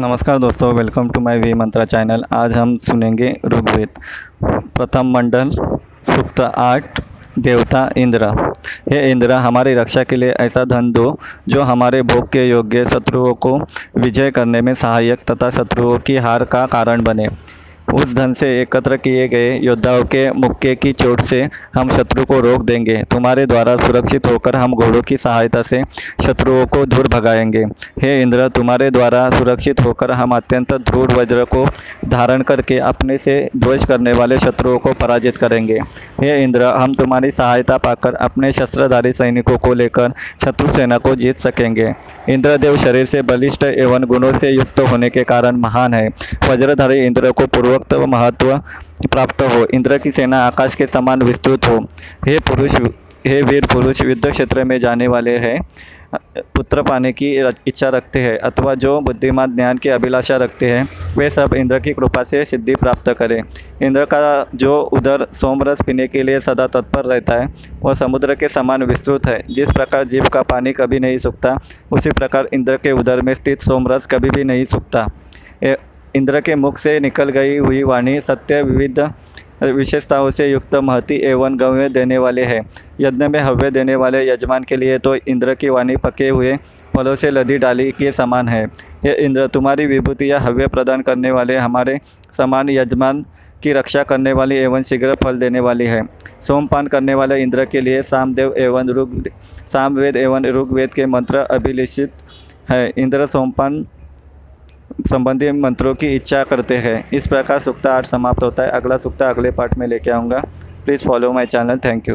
नमस्कार दोस्तों welcome to my V Mantra channel आज हम सुनेंगे ऋग्वेद। प्रथम मंडल, सुप्त आठ, देवता इंद्र। हे इंद्र, हमारी रक्षा के लिए ऐसा धन दो, जो हमारे भोग के योग्य शत्रुओं को विजय करने में सहायक तथा शत्रुओं की हार का कारण बने। उस धन से एकत्र किए गए योद्धाओं के मुक्के की चोट से हम शत्रु को रोक देंगे। तुम्हारे द्वारा सुरक्षित होकर हम घोड़ों की सहायता से शत्रुओं को दूर भगाएँगे। हे इंद्र, तुम्हारे द्वारा सुरक्षित होकर हम अत्यंत ध्रुव वज्र को धारण करके अपने से द्वेष करने वाले शत्रुओं को पराजित करेंगे। हे इंद्र, हम तुम्हारी सहायता पाकर अपने शस्त्रधारी सैनिकों को लेकर शत्रु सेना को जीत सकेंगे। इंद्रदेव शरीर से बलिष्ठ एवं गुणों से युक्त होने के कारण महान है। वज्रधारी इंद्र को पूर्वोक्त महत्व प्राप्त हो, इंद्र की सेना आकाश के समान विस्तृत हो। हे पुरुष, हे वीर पुरुष, युद्ध क्षेत्र में जाने वाले हैं, पुत्र पाने की इच्छा रखते हैं, अथवा जो बुद्धिमान, ज्ञान की अभिलाषा रखते हैं, वे सब इंद्र की कृपा से सिद्धि प्राप्त करें। इंद्र का जो उधर सोमरस पीने के लिए सदा तत्पर रहता है, वह समुद्र के समान विस्तृत है। जिस प्रकार जीव का पानी कभी नहीं सूखता, उसी प्रकार इंद्र के उधर में स्थित सोमरस कभी भी नहीं सूखता। इंद्र के मुख से निकल गई हुई वाणी सत्य विविध विशेषताओं से युक्त महती एवं गव्य देने वाले हैं। यज्ञ में हव्य देने वाले यजमान के लिए तो इंद्र की वाणी पके हुए फलों से लदी डाली के समान है। ये इंद्र, तुम्हारी विभूति या हव्य प्रदान करने वाले हमारे समान यजमान की रक्षा करने वाली एवं शीघ्र फल देने वाली है। सोमपान करने वाले इंद्र के लिए सामदेव एवं ऋग सामवेद एवं ऋग्वेद के मंत्र अभिलिषित है। इंद्र सोमपान संबंधी मंत्रों की इच्छा करते हैं। इस प्रकार सुक्ता आठ समाप्त होता है। अगला सुक्ता अगले पार्ट में लेके आऊँगा। Please follow my channel thank you